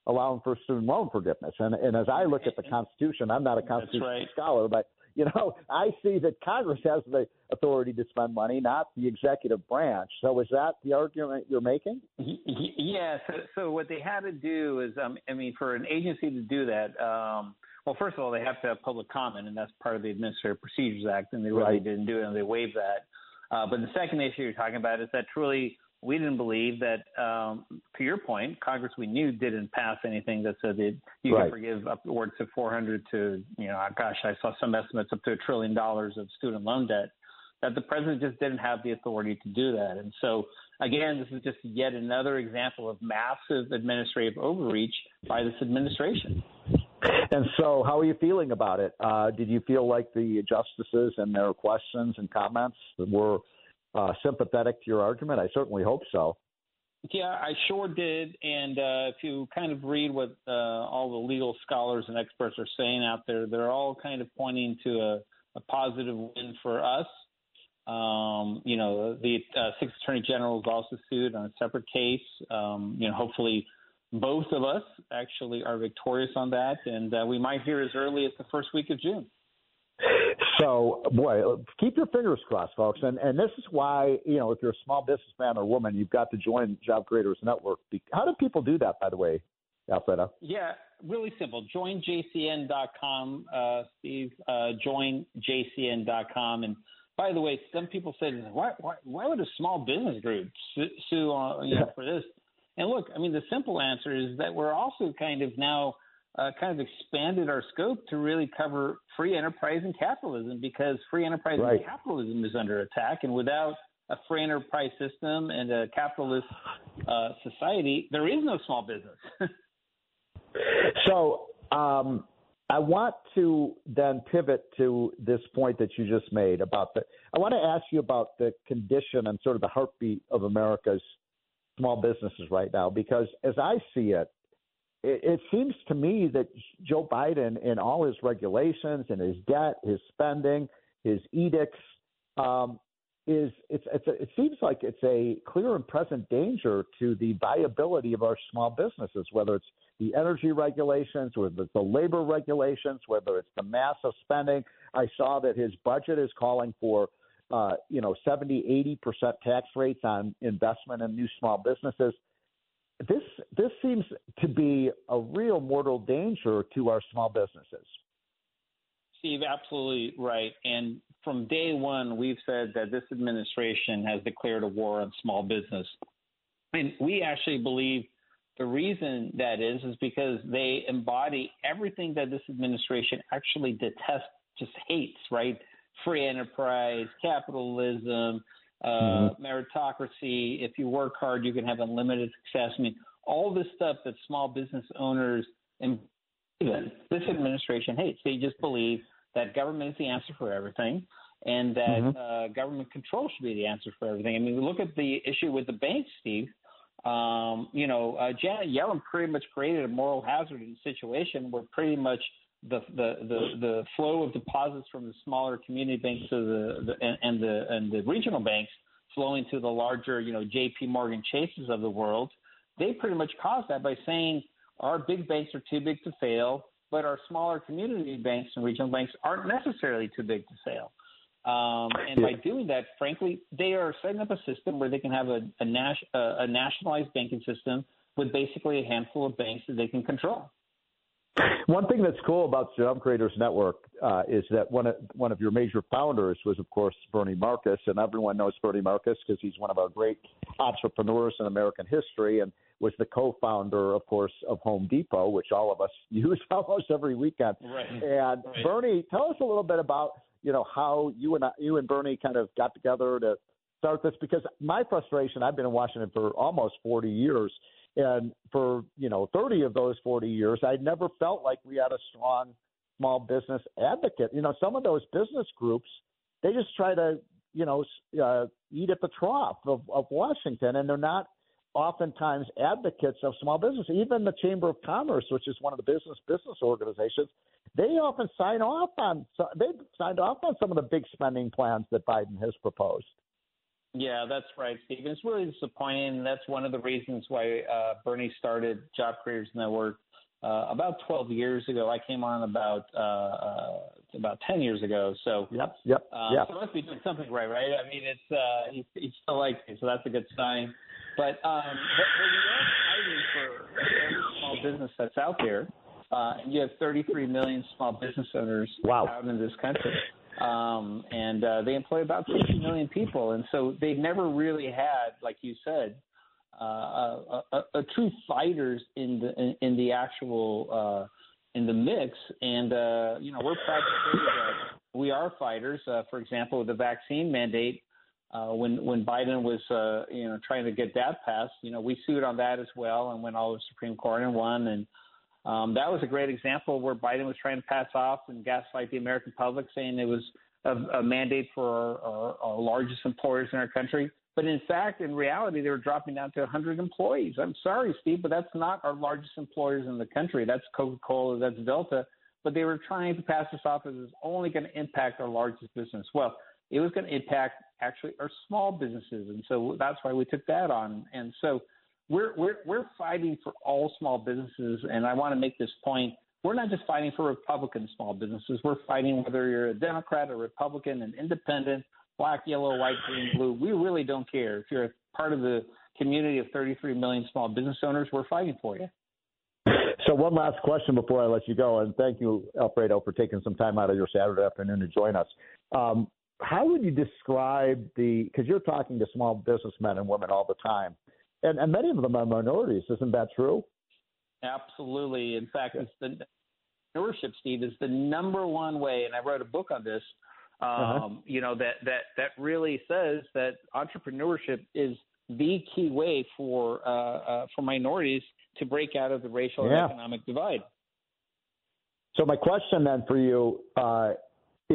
allowing for student loan forgiveness. And, and as I look at the Constitution, I'm not a Constitution right. scholar, but you know, (laughs) I see that Congress has the authority to spend money, not the executive branch. So is that the argument you're making? Yeah. So, so what they had to do is, um, I mean, for an agency to do that, um, well, first of all, they have to have public comment, and that's part of the Administrative Procedures Act, and they really right. didn't do it, and they waived that. Uh, but the second issue you're talking about is that truly we didn't believe that, um, to your point, Congress we knew didn't pass anything that said that you right. can forgive upwards of 400 to, you know, gosh, I saw some estimates up to a trillion dollars of student loan debt. That the president just didn't have the authority to do that, and so again, this is just yet another example of massive administrative overreach by this administration. And so, how are you feeling about it? Uh, did you feel like the justices and their questions and comments were uh, sympathetic to your argument? I certainly hope so. Yeah, I sure did. And uh, if you kind of read what uh, all the legal scholars and experts are saying out there, they're all kind of pointing to a, a positive win for us. Um, you know, the uh, six attorney generals also sued on a separate case. Um, you know, hopefully both of us actually are victorious on that, and uh, we might hear as early as the first week of June. So, boy, keep your fingers crossed, folks. And and this is why you know if you're a small businessman or woman, you've got to join Job Creators Network. How do people do that, by the way, Alfredo? Yeah, really simple. JoinJCN.com, uh, Steve. Uh, JoinJCN.com. And by the way, some people say, why why, why would a small business group sue, sue uh, you know, for this? And look, I mean, the simple answer is that we're also kind of now uh, kind of expanded our scope to really cover free enterprise and capitalism because free enterprise right. and capitalism is under attack. And without a free enterprise system and a capitalist uh, society, there is no small business. (laughs) so um, I want to then pivot to this point that you just made about the. I want to ask you about the condition and sort of the heartbeat of America's small businesses right now because as I see it, it, it seems to me that Joe Biden, in all his regulations and his debt, his spending, his edicts, um, is it's, it's a, it seems like it's a clear and present danger to the viability of our small businesses, whether it's the energy regulations, whether it's the labor regulations, whether it's the massive spending. I saw that his budget is calling for uh, you know 70, 80 percent tax rates on investment in new small businesses this this seems to be a real mortal danger to our small businesses. Steve, absolutely right. And from day one, we've said that this administration has declared a war on small business. And we actually believe the reason that is is because they embody everything that this administration actually detests, just hates, right? Free enterprise, capitalism, uh, mm-hmm. meritocracy. If you work hard, you can have unlimited success. I mean, all this stuff that small business owners and this administration hates. They just believe that government is the answer for everything and that mm-hmm. uh, government control should be the answer for everything. I mean, look at the issue with the banks, Steve. Um, you know, uh, Janet Yellen pretty much created a moral hazard in a situation where pretty much the, the, the, the flow of deposits from the smaller community banks to the, the and, and the and the regional banks flowing to the larger, you know, J.P. Morgan Chases of the world they pretty much caused that by saying our big banks are too big to fail, but our smaller community banks and regional banks aren't necessarily too big to fail. Um, and yeah. by doing that, frankly, they are setting up a system where they can have a, a, nas- a nationalized banking system with basically a handful of banks that they can control. One thing that's cool about Job Creators Network uh, is that one of one of your major founders was, of course, Bernie Marcus, and everyone knows Bernie Marcus because he's one of our great entrepreneurs in American history, and was the co-founder, of course, of Home Depot, which all of us (laughs) use almost every weekend. Right. And right. Bernie, tell us a little bit about you know how you and I, you and Bernie kind of got together to start this because my frustration, I've been in Washington for almost 40 years and for, you know, 30 of those 40 years, I never felt like we had a strong small business advocate. You know, some of those business groups, they just try to, you know, uh, eat at the trough of, of Washington, and they're not oftentimes advocates of small business. Even the Chamber of Commerce, which is one of the business business organizations, they often sign off on they've signed off on some of the big spending plans that Biden has proposed. Yeah, that's right, Steve. It's really disappointing. That's one of the reasons why uh, Bernie started Job Creators Network uh, about 12 years ago. I came on about uh, uh, about 10 years ago. So yep, yep, uh, yep. So must be doing something right, right? I mean, it's uh, he, he still likes me, so that's a good sign. But um, but, but we are fighting for every small business that's out there. Uh, and you have 33 million small business owners wow. out in this country um, and uh, they employ about 50 million people. And so they've never really had, like you said, uh, a, a, a true fighters in the in, in the actual uh, in the mix. And uh, you know, we're proud to say that we are fighters. Uh, for example, with the vaccine mandate. Uh, when when Biden was you know trying to get that passed, you know we sued on that as well and went all the Supreme Court and won. And um, that was a great example where Biden was trying to pass off and gaslight the American public, saying it was a, a mandate for our, our, our largest employers in our country. But in fact, in reality, they were dropping down to 100 employees. I'm sorry, Steve, but that's not our largest employers in the country. That's Coca Cola, that's Delta. But they were trying to pass this off as it's only going to impact our largest business. Well, it was going to impact actually our small businesses. And so that's why we took that on. And so we're we're we're fighting for all small businesses, and I want to make this point. We're not just fighting for Republican small businesses. We're fighting whether you're a Democrat, or Republican, an independent, black, yellow, white, green, blue. We really don't care. If you're a part of the community of 33 million small business owners, we're fighting for you. So one last question before I let you go, and thank you, Alfredo, for taking some time out of your Saturday afternoon to join us. Um, how would you describe the? Because you're talking to small businessmen and women all the time and, and many of them are minorities. Isn't that true? Absolutely. In fact, it's the entrepreneurship, Steve, is the number one way, and I wrote a book on this. Uh-huh. Um, uh-huh. You know that that that really says that entrepreneurship is the key way for uh, uh, for minorities to break out of the racial yeah. and economic divide. So my question then for you uh,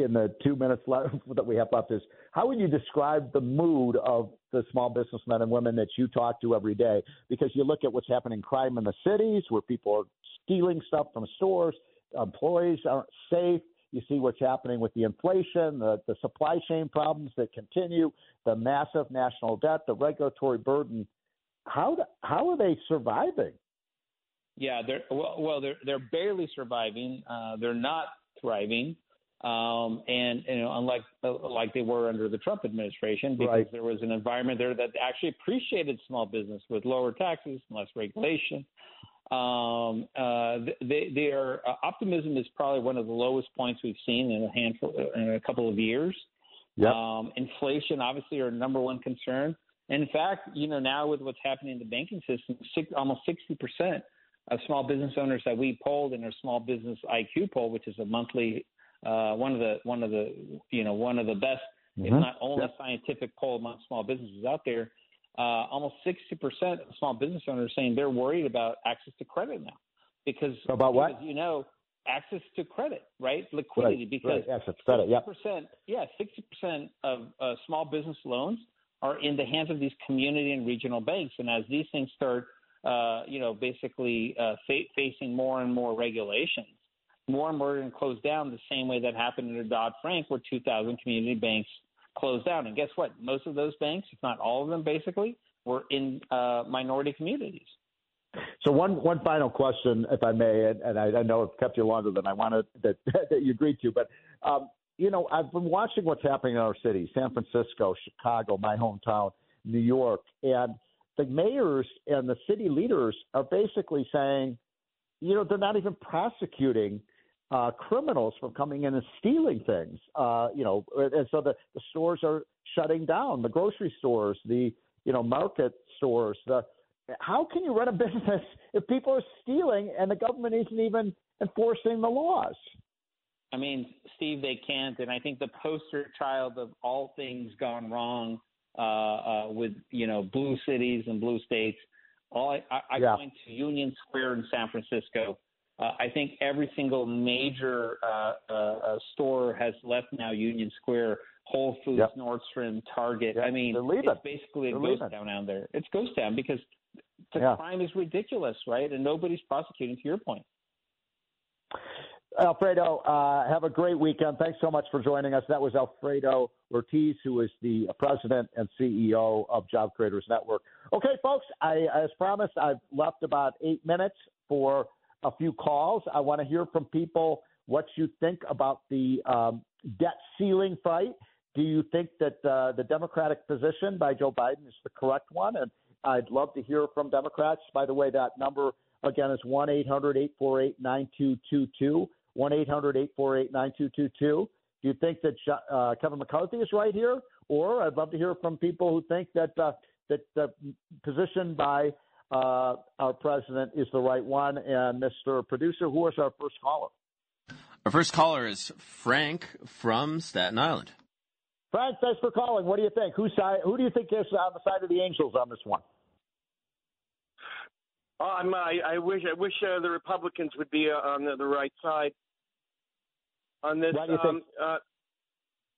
in the two minutes left that we have left is how would you describe the mood of the small businessmen and women that you talk to every day? Because you look at what's happening crime in the cities where people are stealing stuff from stores, employees aren't safe. You see what's happening with the inflation, the, the supply chain problems that continue, the massive national debt, the regulatory burden. How how are they surviving? Yeah, they're well, well they're they're barely surviving. Uh, they're not thriving um, and you know, unlike uh, like they were under the Trump administration, because right. there was an environment there that actually appreciated small business with lower taxes, and less regulation. Um, uh, they, their uh, optimism is probably one of the lowest points we've seen in a handful in a couple of years. Yep. Um, inflation, obviously, our number one concern. And in fact, you know, now with what's happening in the banking system, six, almost 60% of small business owners that we polled in our small business IQ poll, which is a monthly uh, one of the one of the you know one of the best, mm-hmm. if not only yep. scientific poll among small businesses out there. Uh, almost 60% of small business owners saying they're worried about access to credit now because about what what you know access to credit, right? Liquidity right, because right. access credit, yeah, percent, yeah, sixty percent of uh, small business loans are in the hands of these community and regional banks, and as these things start, uh, you know, basically uh, fa- facing more and more regulations, more and more going to close down the same way that happened under Dodd Frank, where 2,000 community banks closed down. And guess what? Most of those banks, if not all of them, basically, were in uh, minority communities. So one one final question, if I may, and, and I, I, know I've kept you longer than I wanted that (laughs) that you agreed to, but um, you know I've been watching what's happening in our cities, San Francisco, Chicago, my hometown, New York, and the mayors and the city leaders are basically saying, you know, they're not even prosecuting uh, criminals from coming in and stealing things. Uh, you know, and so the, the stores are shutting down, the grocery stores, the you know market stores. The how can you run a (laughs) business if people are stealing and the government isn't even enforcing the laws? I mean, Steve, they can't, and I think the poster child of all things gone wrong uh, uh, with you know blue cities and blue states. All I, I, I yeah. point to Union Square in San Francisco Uh, I think every single major uh, uh, uh, store has left now Union Square, Whole Foods, Yep. Nordstrom, Target. Yep, I mean, it's basically a They're ghost leaving. town out there. It's ghost town because the Yeah. crime is ridiculous, right? And nobody's prosecuting. To your point. Alfredo, uh, have a great weekend. Thanks so much for joining us. That was Alfredo Ortiz, who is the president and CEO of Job Creators Network. Okay, folks, I, as promised, I've left about eight minutes for a few calls. I want to hear from people what you think about the um, debt ceiling fight. Do you think that uh, the Democratic position by Joe Biden is the correct one? And I'd love to hear from Democrats. By the way, that number again is 1 800 848 9222. 1 800 848 9222. Do you think that uh, Kevin McCarthy is right here? Or I'd love to hear from people who think that, uh, that the position by uh, our president is the right one. And Mr. Producer, who is our first caller? Our first caller is Frank from Staten Island. Frank, thanks for calling. What do you think? Whose side? Who do you think is on the side of the Angels on this one? Oh, I'm, I, I wish I wish uh, the Republicans would be uh, on the, the right side on this. Why do you um, think- uh,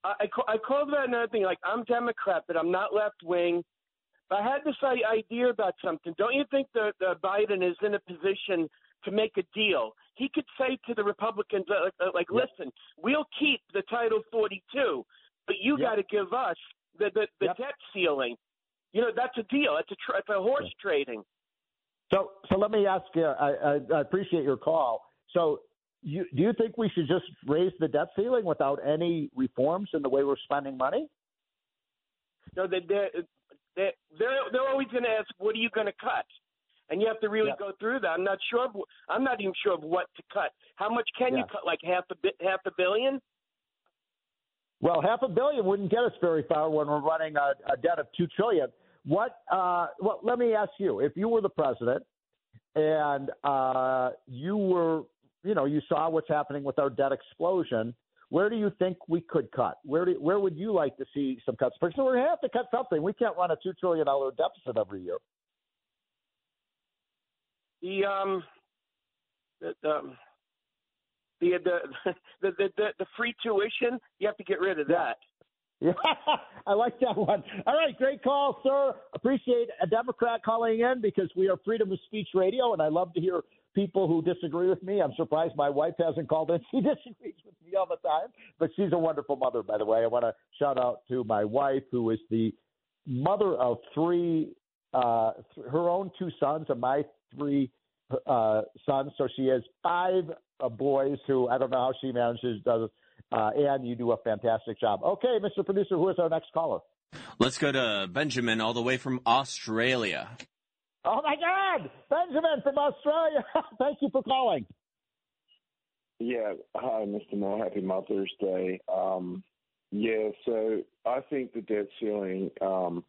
I I, ca- I call that another thing. Like I'm Democrat, but I'm not left wing. But I had this idea about something. Don't you think that uh, Biden is in a position to make a deal? He could say to the Republicans, uh, like, uh, like listen, we'll keep the Title 42, but you Yep. got to give us the the, the Yep. debt ceiling. You know, that's a deal. It's a tr- it's a horse trading. So, so let me ask you. I, I, I appreciate your call. So, you, do you think we should just raise the debt ceiling without any reforms in the way we're spending money? No, they they they're they're always going to ask, "What are you going to cut?" And you have to really Yeah. go through that. I'm not sure. Of, I'm not even sure of what to cut. How much can you cut? Like half a bit, half a billion? Well, half a billion wouldn't get us very far when we're running a, a debt of two trillion. What? Uh, well, let me ask you: If you were the president and uh, you were, you know, you saw what's happening with our debt explosion, where do you think we could cut? Where do, where would you like to see some cuts? Because we're going to have to cut something. We can't run a two trillion dollar deficit every year. The um, the um, the the (laughs) the the, the, the free tuition. You have to get rid of that. Yeah, (laughs) I like that one. All right, great call, sir. Appreciate a Democrat calling in because we are freedom of speech radio, and I love to hear people who disagree with me. I'm surprised my wife hasn't called in. (laughs) She disagrees with me all the time, but she's a wonderful mother, by the way. I want to shout out to my wife, who is the mother of three, uh, th- her own two sons and my three uh, sons. So she has five uh, boys who I don't know how she manages does. Uh, and you do a fantastic job. Okay, Mr. Producer, who is our next caller? Let's go to Benjamin, all the way from Australia. Oh my God, Benjamin from Australia. (laughs) Thank you for calling. Yeah. Hi, Mr. Moore. Happy Mother's Day. Um, yeah, so I think the debt ceiling um,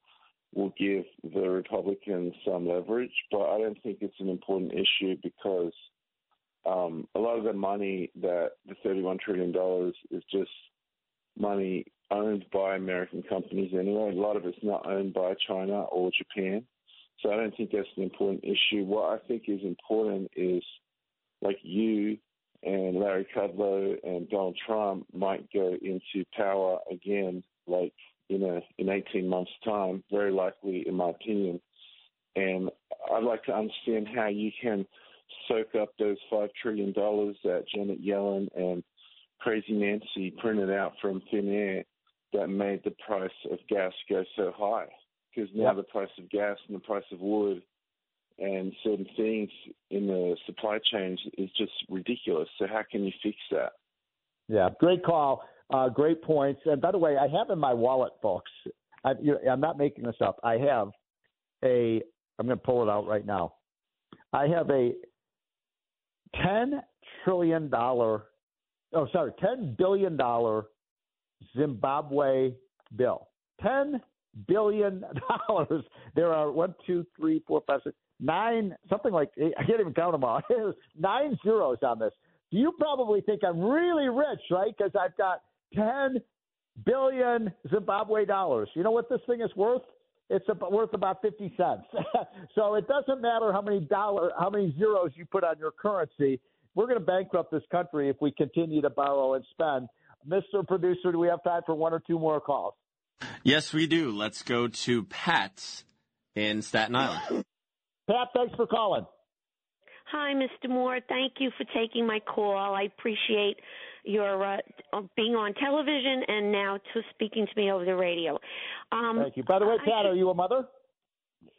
will give the Republicans some leverage, but I don't think it's an important issue because um, a lot of the money that the $31 trillion is just money owned by American companies anyway. A lot of it's not owned by China or Japan. So I don't think that's an important issue. What I think is important is like you and Larry Kudlow and Donald Trump might go into power again, like in a in 18 months' time, very likely, in my opinion. And I'd like to understand how you can soak up those five trillion dollars that Janet Yellen and Crazy Nancy printed out from thin air that made the price of gas go so high. Because now Yep. the price of gas and the price of wood and certain things in the supply chains is just ridiculous. So how can you fix that? Yeah, great call. Uh, great points. And by the way, I have in my wallet, folks. I, I'm not making this up. I have a. I'm going to pull it out right now. I have a ten trillion dollar. Oh, sorry, ten billion dollar Zimbabwe bill. Ten billion dollars. (laughs) There are one, two, three, four, five, six, nine, something like I can't even count them all. (laughs) nine zeros on this. You probably think I'm really rich, right? Because I've got ten billion Zimbabwe dollars. You know what this thing is worth? It's about, worth about fifty cents. (laughs) so it doesn't matter how many dollar, how many zeros you put on your currency. we're going to bankrupt this country if we continue to borrow and spend. Mr. Producer, do we have time for one or two more calls? Yes, we do. Let's go to Pat in Staten Island. Pat, thanks for calling. Hi, Mr. Moore. Thank you for taking my call. I appreciate your uh, being on television and now to speaking to me over the radio. Um, Thank you. By the way, Pat, I, are you a mother?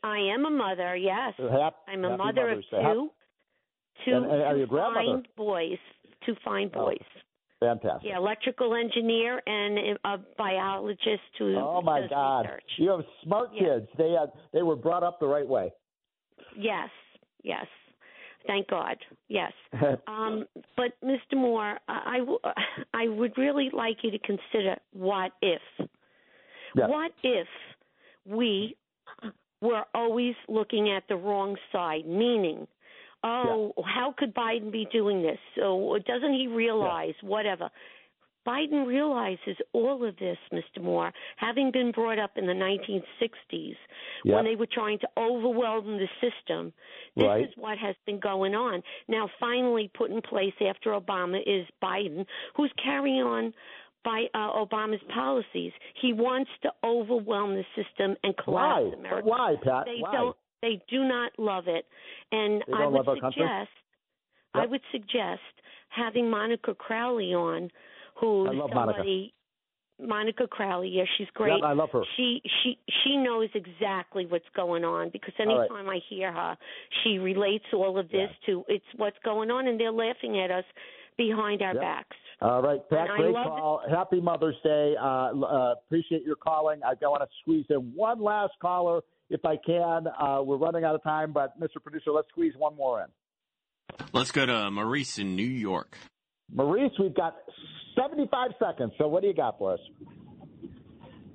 I am a mother. Yes, Hap- I'm a happy mother of Mother's Day. Hap- two. Two, And- and are two you a grandmother? fine boys. Two fine Oh, boys. Fantastic. Yeah, electrical engineer and a biologist who Oh my God! research. You have smart Yeah. kids. They had, they were brought up the right way. Yes, yes. Thank God. Yes. (laughs) Um, but Mr. Moore, I, I w- (laughs) I would really like you to consider what if. Yes. What if we were always looking at the wrong side, meaning, oh, how could Biden be doing this? So doesn't he realize whatever? Biden realizes all of this, Mr. Moore, having been brought up in the 1960s Yeah. when they were trying to overwhelm the system. This Right. is what has been going on. Now, finally put in place after Obama is Biden, who's carrying on by uh, Obama's policies. He wants to overwhelm the system and collapse Why? America. Why, Pat? They Why? don't. They do not love it, and I would love our country? suggest. I would suggest having Monica Crowley on, who's I love Monica. somebody. Monica Crowley, yeah, she's great. Yep, I love her. She she she knows exactly what's going on because All right. anytime I hear her, she relates all of this to it's what's going on, and they're laughing at us behind our Yep. backs. All right, Pat, And great call. Happy Mother's Day. Uh, uh, appreciate your calling. I want to squeeze in one last caller if I can. Uh, we're running out of time, but Mr. Producer, let's squeeze one more in. Let's go to Maurice in New York. Maurice, we've got 75 seconds. So what do you got for us?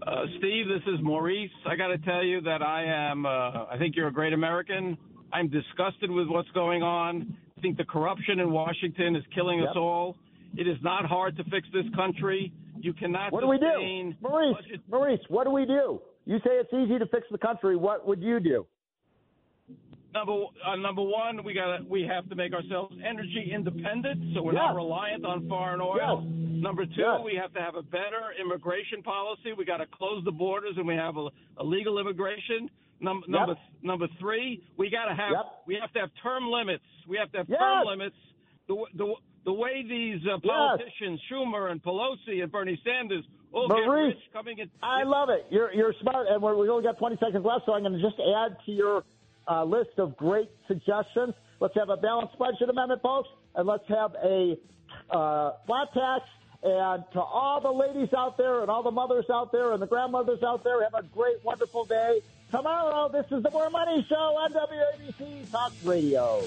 Uh, Steve, this is Maurice. I got to tell you that I am. Uh, I think you're a great American. I'm disgusted with what's going on. I think the corruption in Washington is killing us all. It is not hard to fix this country. You cannot What do we do? Maurice, budget- Maurice, what do we do? You say it's easy to fix the country. What would you do? Number uh, number one, we got we have to make ourselves energy independent, so we're Yes. not reliant on foreign oil. Yes. Number two, Yes. we have to have a better immigration policy. We got to close the borders, and we have a, a legal immigration. Num- Yep. Number number three, we got to have Yep. we have to have term limits. We have to have term limits. The the the way these uh, Yes. politicians, Schumer and Pelosi and Bernie Sanders, all get rich coming in. I love it. You're you're smart, and we're, we only got 20 seconds left, so I'm going to just add to your uh, list of great suggestions. Let's have a balanced budget amendment, folks, and let's have a uh, flat tax. And to all the ladies out there, and all the mothers out there, and the grandmothers out there, have a great, wonderful day. Tomorrow, this is the Moore Money Show on WABC Talk Radio.